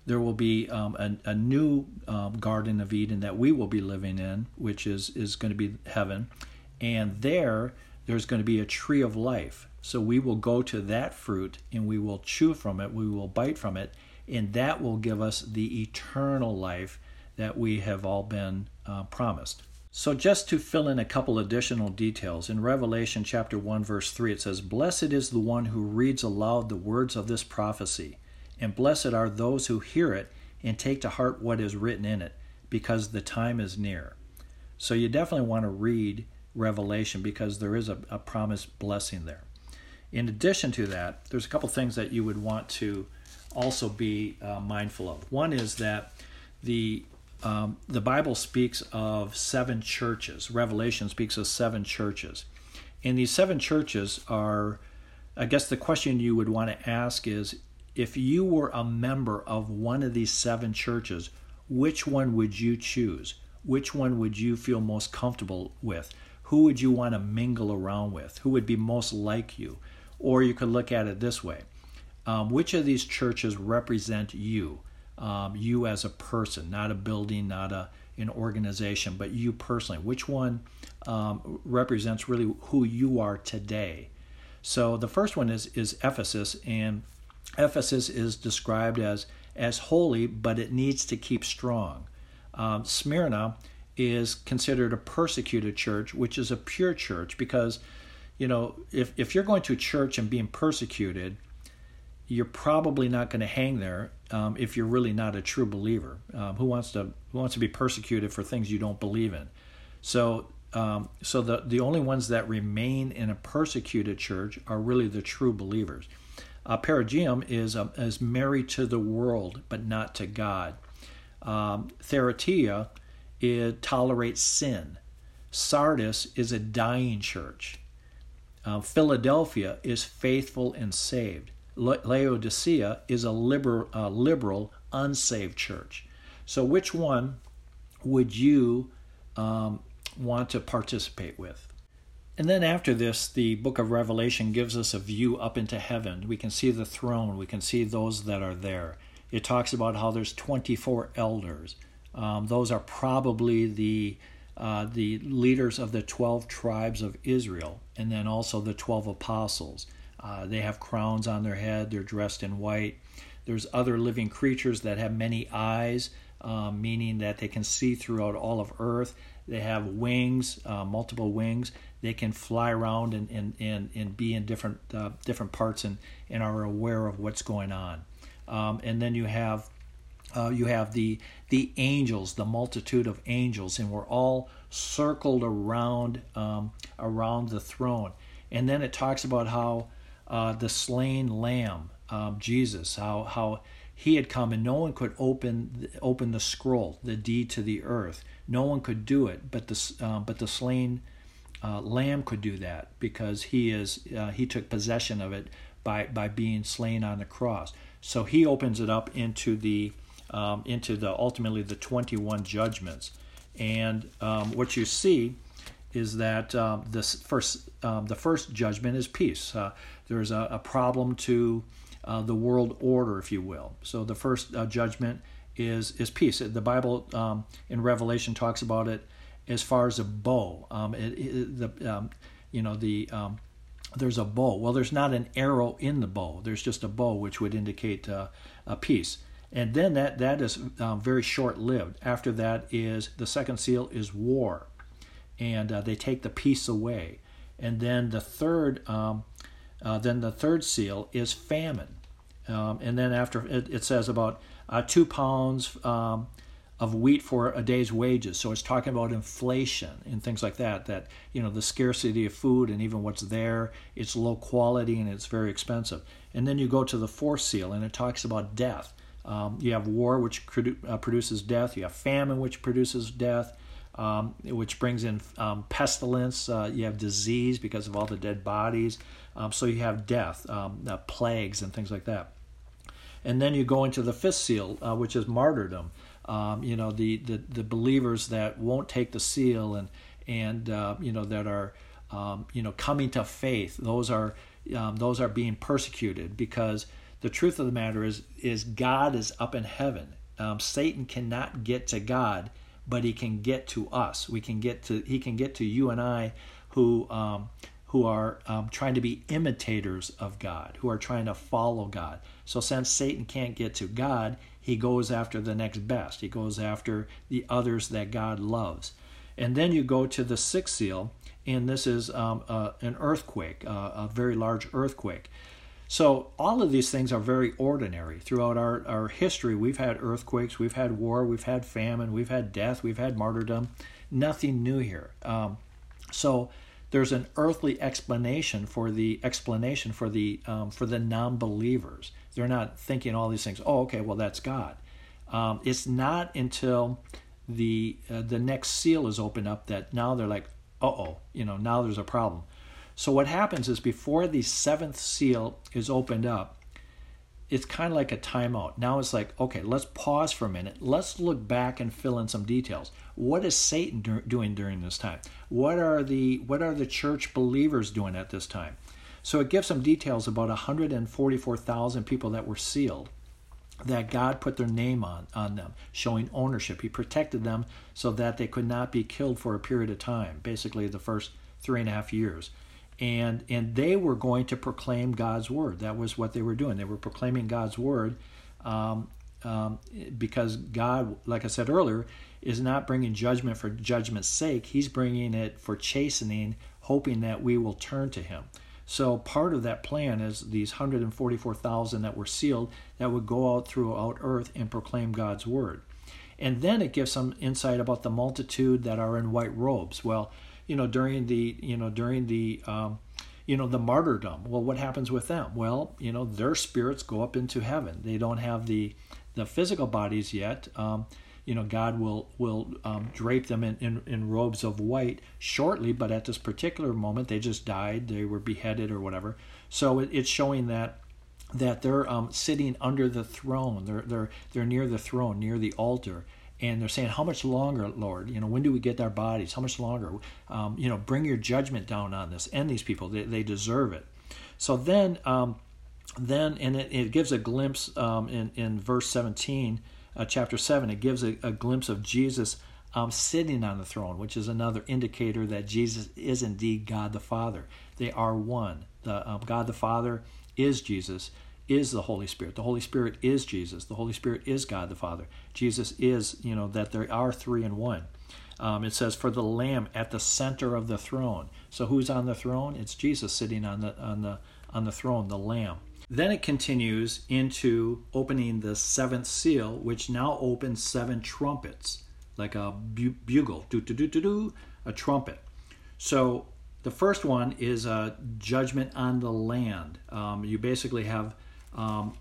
there will be um, a, a, new um, Garden of Eden that we will be living in, which is, is going to be heaven. And there, there's going to be a tree of life. So we will go to that fruit and we will chew from it, we will bite from it, and that will give us the eternal life that we have all been uh, promised. So, just to fill in a couple additional details, in Revelation chapter 1, verse 3, it says, Blessed is the one who reads aloud the words of this prophecy, and blessed are those who hear it and take to heart what is written in it, because the time is near. So, you definitely want to read Revelation because there is a, a promised blessing there. In addition to that, there's a couple things that you would want to also be uh, mindful of. One is that the um, the Bible speaks of seven churches. Revelation speaks of seven churches, and these seven churches are. I guess the question you would want to ask is if you were a member of one of these seven churches, which one would you choose? Which one would you feel most comfortable with? Who would you want to mingle around with? Who would be most like you? Or you could look at it this way um, which of these churches represent you? Um, you as a person, not a building, not a an organization, but you personally. Which one um, represents really who you are today? So the first one is is Ephesus, and Ephesus is described as as holy, but it needs to keep strong. Um, Smyrna is considered a persecuted church, which is a pure church because, you know, if, if you're going to a church and being persecuted, you're probably not going to hang there um, if you're really not a true believer. Um, who wants to who wants to be persecuted for things you don't believe in? So um, so the the only ones that remain in a persecuted church are really the true believers. Uh, Pergamum is um, is married to the world but not to God. Um, Thyatira it tolerates sin. Sardis is a dying church. Uh, Philadelphia is faithful and saved. Laodicea is a liberal, uh, liberal, unsaved church. So, which one would you um, want to participate with? And then after this, the book of Revelation gives us a view up into heaven. We can see the throne, we can see those that are there. It talks about how there's 24 elders. Um, those are probably the uh, the leaders of the 12 tribes of Israel, and then also the 12 apostles. Uh, they have crowns on their head, they're dressed in white. There's other living creatures that have many eyes, um, meaning that they can see throughout all of earth. They have wings, uh, multiple wings. They can fly around and, and, and, and be in different uh, different parts and, and are aware of what's going on. Um, and then you have uh, you have the the angels, the multitude of angels, and we're all circled around um, around the throne. And then it talks about how uh, the slain lamb, um, Jesus, how how he had come and no one could open open the scroll, the deed to the earth. No one could do it, but the uh, but the slain uh, lamb could do that because he is uh, he took possession of it by by being slain on the cross. So he opens it up into the um, into the ultimately the 21 judgments, and um, what you see is that um, this first um, the first judgment is peace. Uh, there's a, a, problem to uh, the world order, if you will. So the first uh, judgment is is peace. The Bible um, in Revelation talks about it as far as a bow. Um, it, it, the um, you know the um, there's a bow. Well, there's not an arrow in the bow. There's just a bow, which would indicate uh, a peace. And then that that is very short lived. After that is the second seal is war and uh, they take the peace away. And then the third, um, uh, then the third seal is famine. Um, and then after it, it says about uh, two pounds um, of wheat for a day's wages. So it's talking about inflation and things like that. That you know the scarcity of food and even what's there, it's low quality and it's very expensive. And then you go to the fourth seal and it talks about death. Um, you have war, which produ- uh, produces death. You have famine, which produces death um, which brings in um, pestilence. Uh, you have disease because of all the dead bodies. Um, so you have death, um, uh, plagues, and things like that. And then you go into the fifth seal, uh, which is martyrdom. Um, you know, the, the, the believers that won't take the seal and, and uh, you know, that are, um, you know, coming to faith, those are, those are being persecuted because the truth of the matter is, is God is up in heaven. Satan cannot get to God but he can get to us. We can get to he can get to you and I, who um, who are um, trying to be imitators of God, who are trying to follow God. So since Satan can't get to God, he goes after the next best. He goes after the others that God loves. And then you go to the sixth seal, and this is um, uh, an earthquake, uh, a very large earthquake. So all of these things are very ordinary. Throughout our, our history, we've had earthquakes, we've had war, we've had famine, we've had death, we've had martyrdom. Nothing new here. Um, so there's an earthly explanation for the explanation for the um, for the non-believers. They're not thinking all these things. Oh, okay, well that's God. Um, it's not until the uh, the next seal is opened up that now they're like, uh oh, you know, now there's a problem. So what happens is before the seventh seal is opened up, it's kind of like a timeout. Now it's like, okay, let's pause for a minute. Let's look back and fill in some details. What is Satan do- doing during this time? What are the what are the church believers doing at this time? So it gives some details about 144,000 people that were sealed that God put their name on, on them, showing ownership. He protected them so that they could not be killed for a period of time, basically the first three and a half years. And, and they were going to proclaim God's word. That was what they were doing. They were proclaiming God's word um, um, because God, like I said earlier, is not bringing judgment for judgment's sake. He's bringing it for chastening, hoping that we will turn to Him. So part of that plan is these 144,000 that were sealed that would go out throughout earth and proclaim God's word. And then it gives some insight about the multitude that are in white robes. Well, you know, during the, you know, during the, um, you know, the martyrdom. Well, what happens with them? Well, you know, their spirits go up into heaven. They don't have the, the physical bodies yet. Um, you know God will will um, drape them in, in, in robes of white shortly, but at this particular moment they just died, they were beheaded or whatever. So it, it's showing that that they're um, sitting under the throne, they're they're they're near the throne, near the altar, and they're saying, "How much longer, Lord? You know, when do we get our bodies? How much longer? Um, you know, bring your judgment down on this and these people. They, they deserve it." So then, um, then, and it, it, gives a glimpse um, in in verse seventeen uh, chapter 7, it gives a, a glimpse of Jesus um, sitting on the throne, which is another indicator that Jesus is indeed God the Father. They are one. The, um, God the Father is Jesus, is the Holy Spirit. The Holy Spirit is Jesus. The Holy Spirit is God the Father. Jesus is, you know, that there are three in one. Um, it says, "For the Lamb at the center of the throne." So who's on the throne? It's Jesus sitting on the on the on the throne, the Lamb. Then it continues into opening the seventh seal, which now opens seven trumpets, like a bu- bugle, do do do do do, a trumpet. So the first one is a judgment on the land. Um, you basically have um,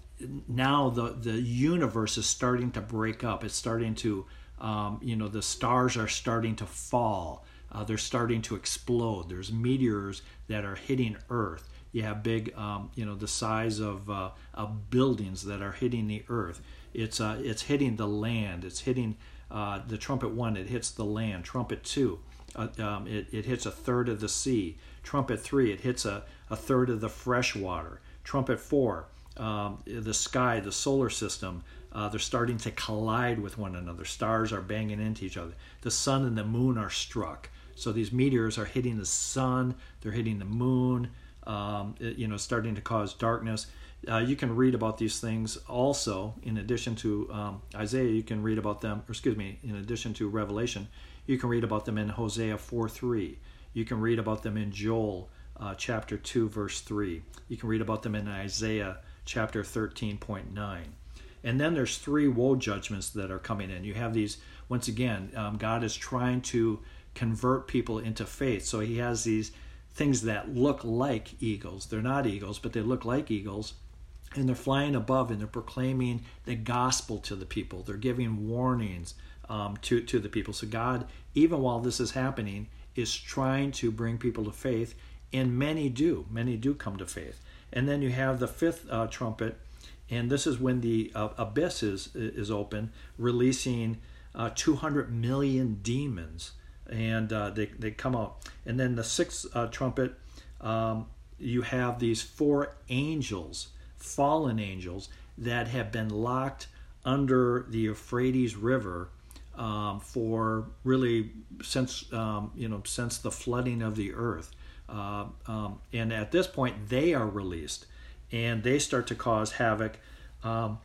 now the the universe is starting to break up. It's starting to, um, you know, the stars are starting to fall. Uh, they're starting to explode. There's meteors that are hitting Earth you have big, um, you know, the size of, uh, of buildings that are hitting the earth. It's uh, it's hitting the land. It's hitting uh, the trumpet one. It hits the land. Trumpet two, uh, um, it it hits a third of the sea. Trumpet three, it hits a, a third of the fresh water. Trumpet four, um, the sky, the solar system. Uh, they're starting to collide with one another. Stars are banging into each other. The sun and the moon are struck. So these meteors are hitting the sun. They're hitting the moon um, you know, starting to cause darkness. Uh, you can read about these things also in addition to um, Isaiah. You can read about them, or excuse me, in addition to Revelation, you can read about them in Hosea 4 3. You can read about them in Joel uh, chapter 2, verse 3. You can read about them in Isaiah chapter 13.9. And then there's three woe judgments that are coming in. You have these, once again, um, God is trying to convert people into faith. So he has these things that look like eagles. They're not eagles, but they look like eagles. And they're flying above and they're proclaiming the gospel to the people. They're giving warnings um, to, to the people. So, God, even while this is happening, is trying to bring people to faith. And many do. Many do come to faith. And then you have the fifth uh, trumpet. And this is when the uh, abyss is, is open, releasing uh, 200 million demons and uh, they, they come out. And then the sixth uh, trumpet, um, you have these four angels, fallen angels, that have been locked under the Euphrates River um, for really since um, you know since the flooding of the earth. Uh, um, and at this point, they are released, and they start to cause havoc um,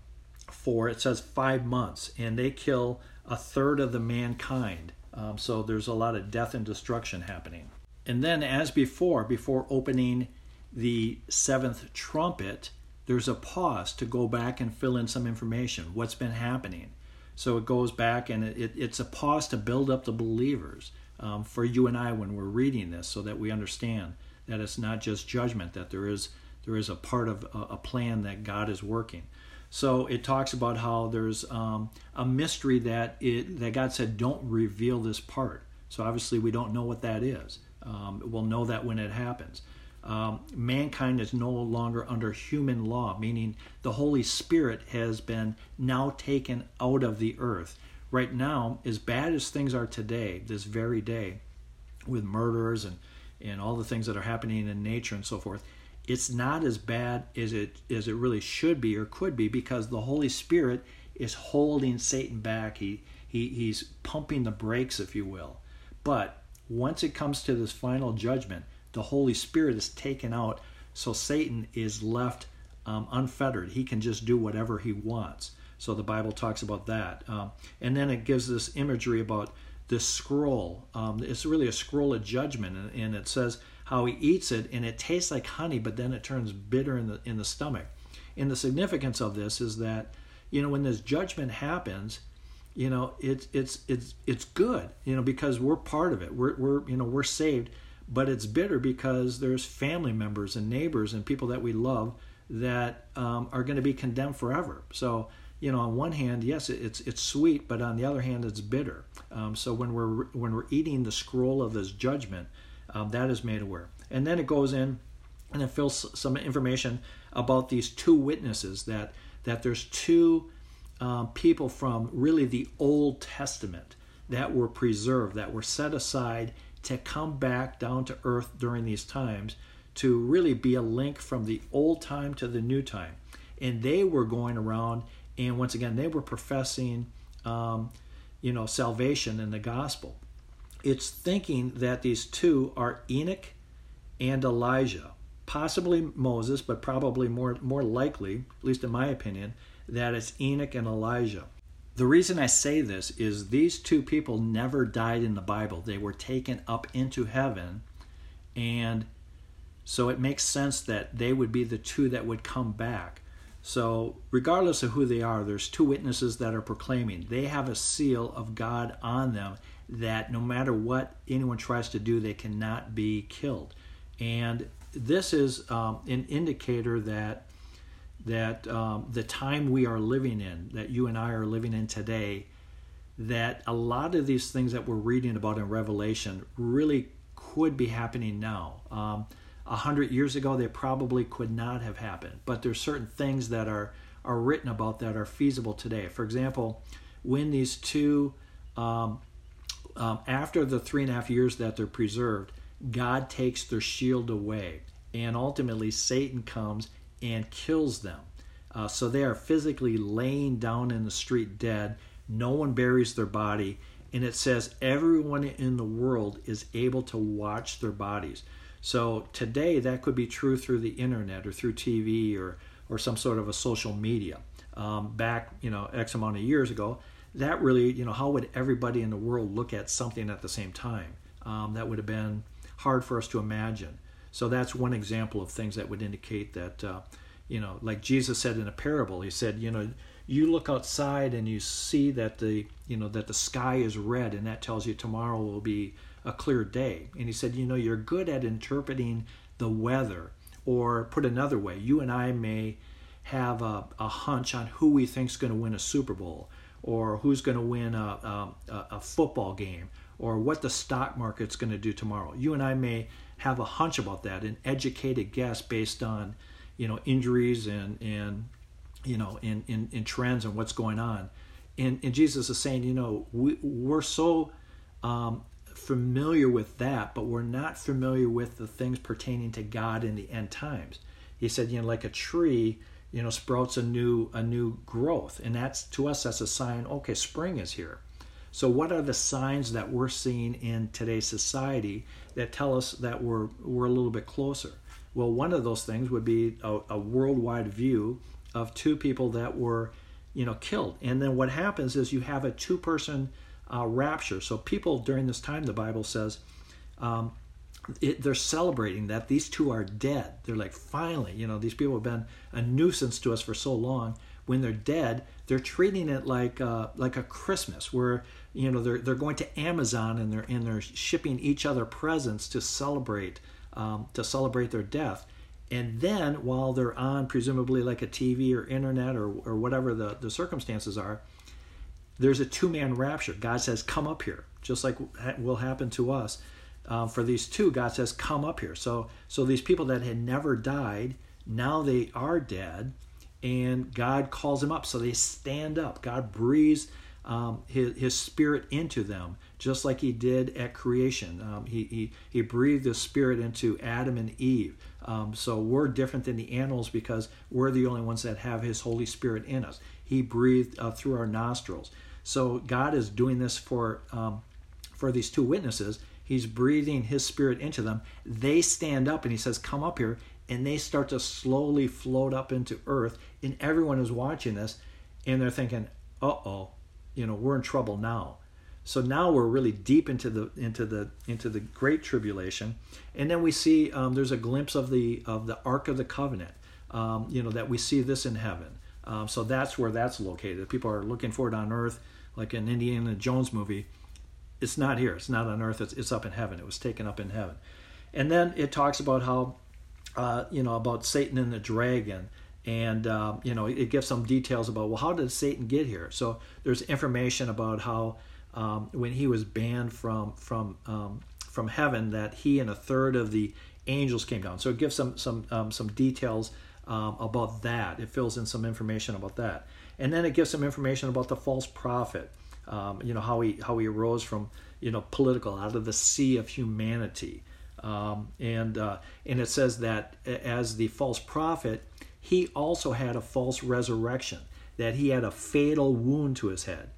for it says five months, and they kill a third of the mankind. Um, so there's a lot of death and destruction happening. And then, as before, before opening the seventh trumpet, there's a pause to go back and fill in some information. What's been happening? So it goes back and it, it, it's a pause to build up the believers um, for you and I when we're reading this, so that we understand that it's not just judgment, that there is there is a part of a, a plan that God is working. So it talks about how there's um, a mystery that it that God said don't reveal this part. So obviously we don't know what that is. Um, we'll know that when it happens. Um, mankind is no longer under human law, meaning the Holy Spirit has been now taken out of the earth. Right now, as bad as things are today, this very day, with murders and, and all the things that are happening in nature and so forth, it's not as bad as it as it really should be or could be because the Holy Spirit is holding Satan back. He, he he's pumping the brakes, if you will. But once it comes to this final judgment, the Holy Spirit is taken out, so Satan is left um, unfettered. He can just do whatever he wants. So the Bible talks about that. Um, and then it gives this imagery about this scroll. Um, it's really a scroll of judgment, and, and, it says how he eats it, and it tastes like honey, but then it turns bitter in the in the stomach. And the significance of this is that, you know, when this judgment happens, you know, it's it's it's it's good, you know, because we're part of it. We're we're you know we're saved, but it's bitter because there's family members and neighbors and people that we love that um, are going to be condemned forever. So you know, on one hand, yes, it's it's sweet, but on the other hand, it's bitter. Um, so when we're when we're eating the scroll of this judgment, um, that is made aware, and then it goes in and it fills some information about these two witnesses that that there's two um, people from really the Old Testament that were preserved, that were set aside to come back down to earth during these times to really be a link from the old time to the new time. And they were going around, and once again, they were professing, um, you know, salvation in the gospel. It's thinking that these two are Enoch and Elijah, possibly Moses, but probably more more likely, at least in my opinion, that it's Enoch and Elijah. The reason I say this is these two people never died in the Bible. They were taken up into heaven, and so it makes sense that they would be the two that would come back. So, regardless of who they are, there's two witnesses that are proclaiming. They have a seal of God on them that no matter what anyone tries to do, they cannot be killed. And this is um, an indicator that that um, the time we are living in, that you and I are living in today, that a lot of these things that we're reading about in Revelation really could be happening now. Um, a hundred years ago, they probably could not have happened, but there's certain things that are are written about that are feasible today. For example, when these two, um, um, after the three and a half years that they're preserved, God takes their shield away, and ultimately Satan comes and kills them. Uh, so they are physically laying down in the street dead. No one buries their body. And it says everyone in the world is able to watch their bodies. So today that could be true through the internet or through TV or, or some sort of a social media. Um, back, you know, X amount of years ago, that really, you know, how would everybody in the world look at something at the same time? Um, that would have been hard for us to imagine. So that's one example of things that would indicate that, uh, you know, like Jesus said in a parable, he said, you know, you look outside and you see that the, you know, that the sky is red and that tells you tomorrow will be a clear day. And he said, you know, you're good at interpreting the weather. Or put another way, you and I may have a, a hunch on who we think's going to win a Super Bowl or who's going to win a, a, a football game or what the stock market's going to do tomorrow. You and I may have a hunch about that, an educated guess based on, you know, injuries and and you know, in in, in trends and what's going on. And, and Jesus is saying, you know, we, we're so um, familiar with that, but we're not familiar with the things pertaining to God in the end times. He said, you know, like a tree, you know, sprouts a new a new growth, and that's to us that's a sign. Okay, spring is here. So, what are the signs that we're seeing in today's society that tell us that we're we're a little bit closer? Well, one of those things would be a, a worldwide view of two people that were, you know, killed, and then what happens is you have a two-person uh, rapture. So, people during this time, the Bible says. Um, it, they're celebrating that these two are dead. They're like, finally, you know, these people have been a nuisance to us for so long. When they're dead, they're treating it like uh, like a Christmas, where you know they're they're going to Amazon and they're and they're shipping each other presents to celebrate um, to celebrate their death. And then while they're on presumably like a TV or internet or, or whatever the, the circumstances are, there's a two man rapture. God says, Come up here, just like will happen to us. Um, for these two, God says, Come up here. So, so these people that had never died, now they are dead, and God calls them up. So they stand up. God breathes um, his, his spirit into them, just like he did at creation. Um, he, he, he breathed his spirit into Adam and Eve. Um, so we're different than the animals because we're the only ones that have his Holy Spirit in us. He breathed uh, through our nostrils. So God is doing this for, um, for these two witnesses. He's breathing his spirit into them. They stand up and he says, Come up here. And they start to slowly float up into earth. And everyone is watching this and they're thinking, uh oh, you know we're in trouble now so now we're really deep into the into the into the great tribulation and then we see um, there's a glimpse of the of the ark of the covenant um, you know that we see this in heaven um, so that's where that's located people are looking for it on earth like an indiana jones movie it's not here. It's not on earth. It's, it's up in heaven. It was taken up in heaven. And then it talks about how uh, you know about satan and the dragon. And uh, you know it gives some details about well how did satan get here? So there's information about how um, when he was banned from from um, from heaven that he and a third of the angels came down. So it gives some some um, some details um, about that. It fills in some information about that and then it gives some information about the false prophet um, you know how he how he arose from you know political out of the sea of humanity um, and uh, and it says that as the false prophet he also had a false resurrection, that he had a fatal wound to his head.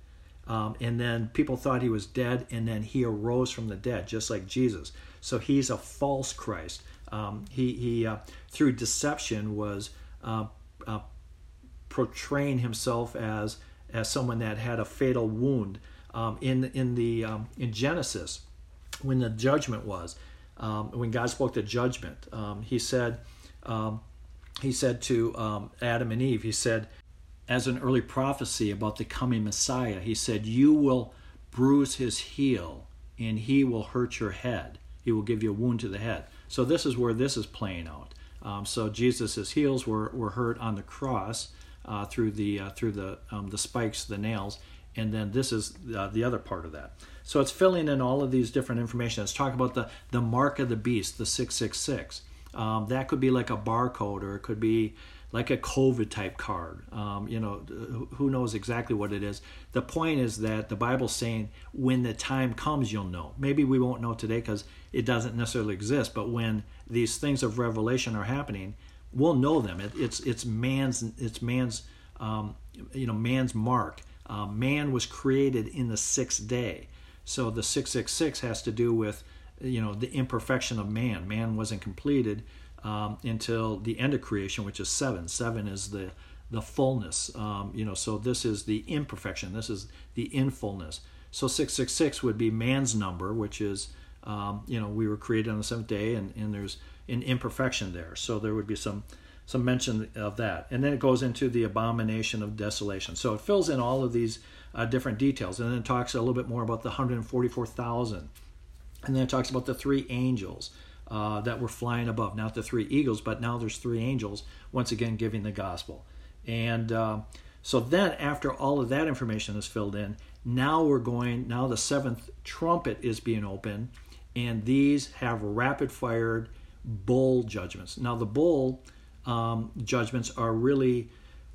Um, and then people thought he was dead, and then he arose from the dead, just like Jesus. So he's a false Christ. Um, he he uh, through deception was uh, uh, portraying himself as as someone that had a fatal wound. Um, in in the um, in Genesis, when the judgment was, um, when God spoke the judgment, um, He said he said to um, Adam and Eve, he said, as an early prophecy about the coming Messiah, he said, You will bruise his heel and he will hurt your head. He will give you a wound to the head. So this is where this is playing out. Um, so Jesus' heels were, were hurt on the cross uh, through the uh, through the um, the spikes, the nails, and then this is uh, the other part of that. So it's filling in all of these different information. Let's talk about the the mark of the beast, the six six six. Um, that could be like a barcode or it could be like a COVID type card. Um, you know, who knows exactly what it is. The point is that the Bible's saying when the time comes, you'll know. Maybe we won't know today because it doesn't necessarily exist, but when these things of revelation are happening, we'll know them. It, it's it's man's it's man's um, you know man's mark. Uh, man was created in the sixth day, so the six six six has to do with you know the imperfection of man. Man wasn't completed um, until the end of creation, which is seven. Seven is the the fullness. Um, you know, so this is the imperfection. This is the infulness. So six six six would be man's number, which is um, you know we were created on the seventh day, and, and there's an imperfection there. So there would be some some mention of that, and then it goes into the abomination of desolation. So it fills in all of these uh, different details, and then it talks a little bit more about the 144,000 and then it talks about the three angels uh, that were flying above. Not the three eagles, but now there's three angels, once again giving the gospel. And uh, so then, after all of that information is filled in, now we're going, now the seventh trumpet is being opened, and these have rapid fired bowl judgments. Now, the bowl um, judgments are really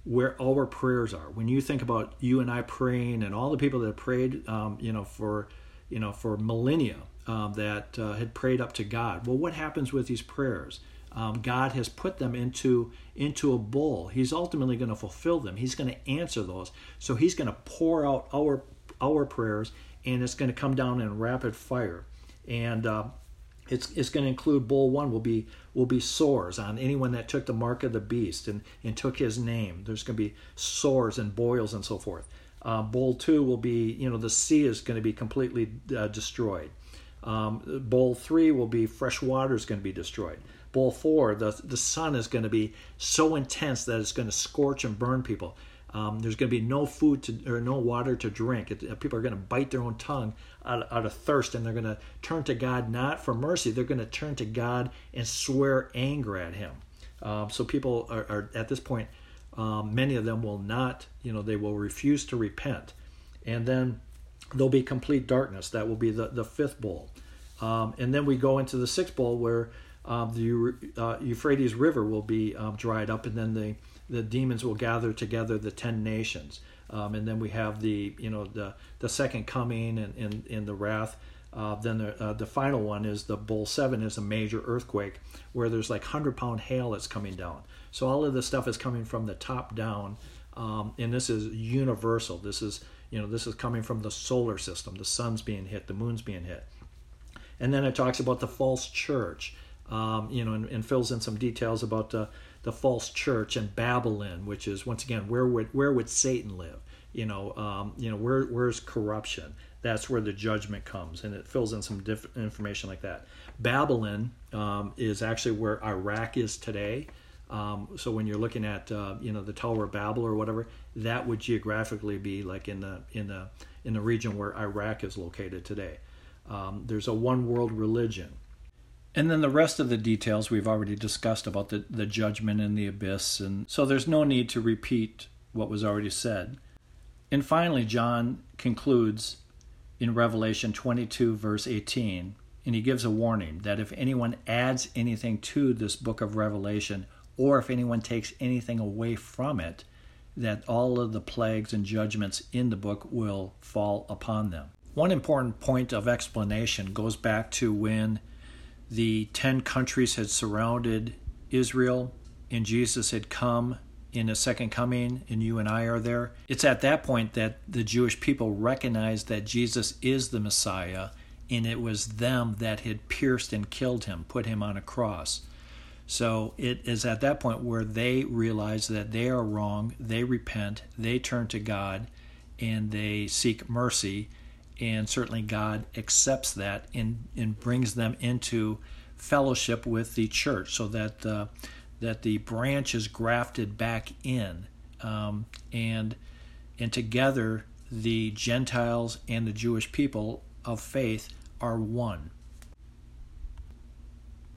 where our prayers are. When you think about you and I praying, and all the people that prayed, um, you know, for you know, for millennia, um, that uh, had prayed up to God. Well, what happens with these prayers? Um, God has put them into into a bowl. He's ultimately going to fulfill them. He's going to answer those. So He's going to pour out our our prayers, and it's going to come down in rapid fire. And uh, it's it's going to include bowl one will be will be sores on anyone that took the mark of the beast and and took his name. There's going to be sores and boils and so forth. Uh, bowl two will be you know the sea is going to be completely uh, destroyed. Um, bowl three will be fresh water is going to be destroyed. Bowl four, the, the sun is going to be so intense that it's going to scorch and burn people. Um, there's going to be no food to, or no water to drink. It, uh, people are going to bite their own tongue out, out of thirst, and they're going to turn to God not for mercy. They're going to turn to God and swear anger at Him. Um, so people are, are, at this point, um, many of them will not, you know, they will refuse to repent, and then there'll be complete darkness. That will be the the fifth bowl, um, and then we go into the sixth bowl where um, the uh, Euphrates River will be um, dried up, and then the the demons will gather together the ten nations, um, and then we have the you know the the second coming and in in the wrath. Uh, then the uh, the final one is the Bowl seven is a major earthquake where there's like hundred pound hail that's coming down. So all of this stuff is coming from the top down, um, and this is universal. This is you know this is coming from the solar system. The sun's being hit, the moon's being hit, and then it talks about the false church. Um, you know, and, and, fills in some details about the the false church and Babylon, which is once again where would where would Satan live? You know, um, you know where where's corruption? That's where the judgment comes, and it fills in some diff- information like that. Babylon um, is actually where Iraq is today. Um, so when you're looking at uh, you know the Tower of Babel or whatever, that would geographically be like in the in the in the region where Iraq is located today. Um, there's a one world religion. And then the rest of the details we've already discussed about the, the judgment and the abyss, and so there's no need to repeat what was already said. And finally, John concludes in Revelation 22, verse 18, and he gives a warning that if anyone adds anything to this book of Revelation, or if anyone takes anything away from it, that all of the plagues and judgments in the book will fall upon them. One important point of explanation goes back to when the 10 countries had surrounded Israel and Jesus had come in a second coming and you and I are there. It's at that point that the Jewish people recognized that Jesus is the Messiah and it was them that had pierced and killed him, put him on a cross. So it is at that point where they realize that they are wrong, they repent, they turn to God, and they seek mercy and certainly God accepts that and, and brings them into fellowship with the church so that uh, that the branch is grafted back in um, and and together the Gentiles and the Jewish people of faith are one.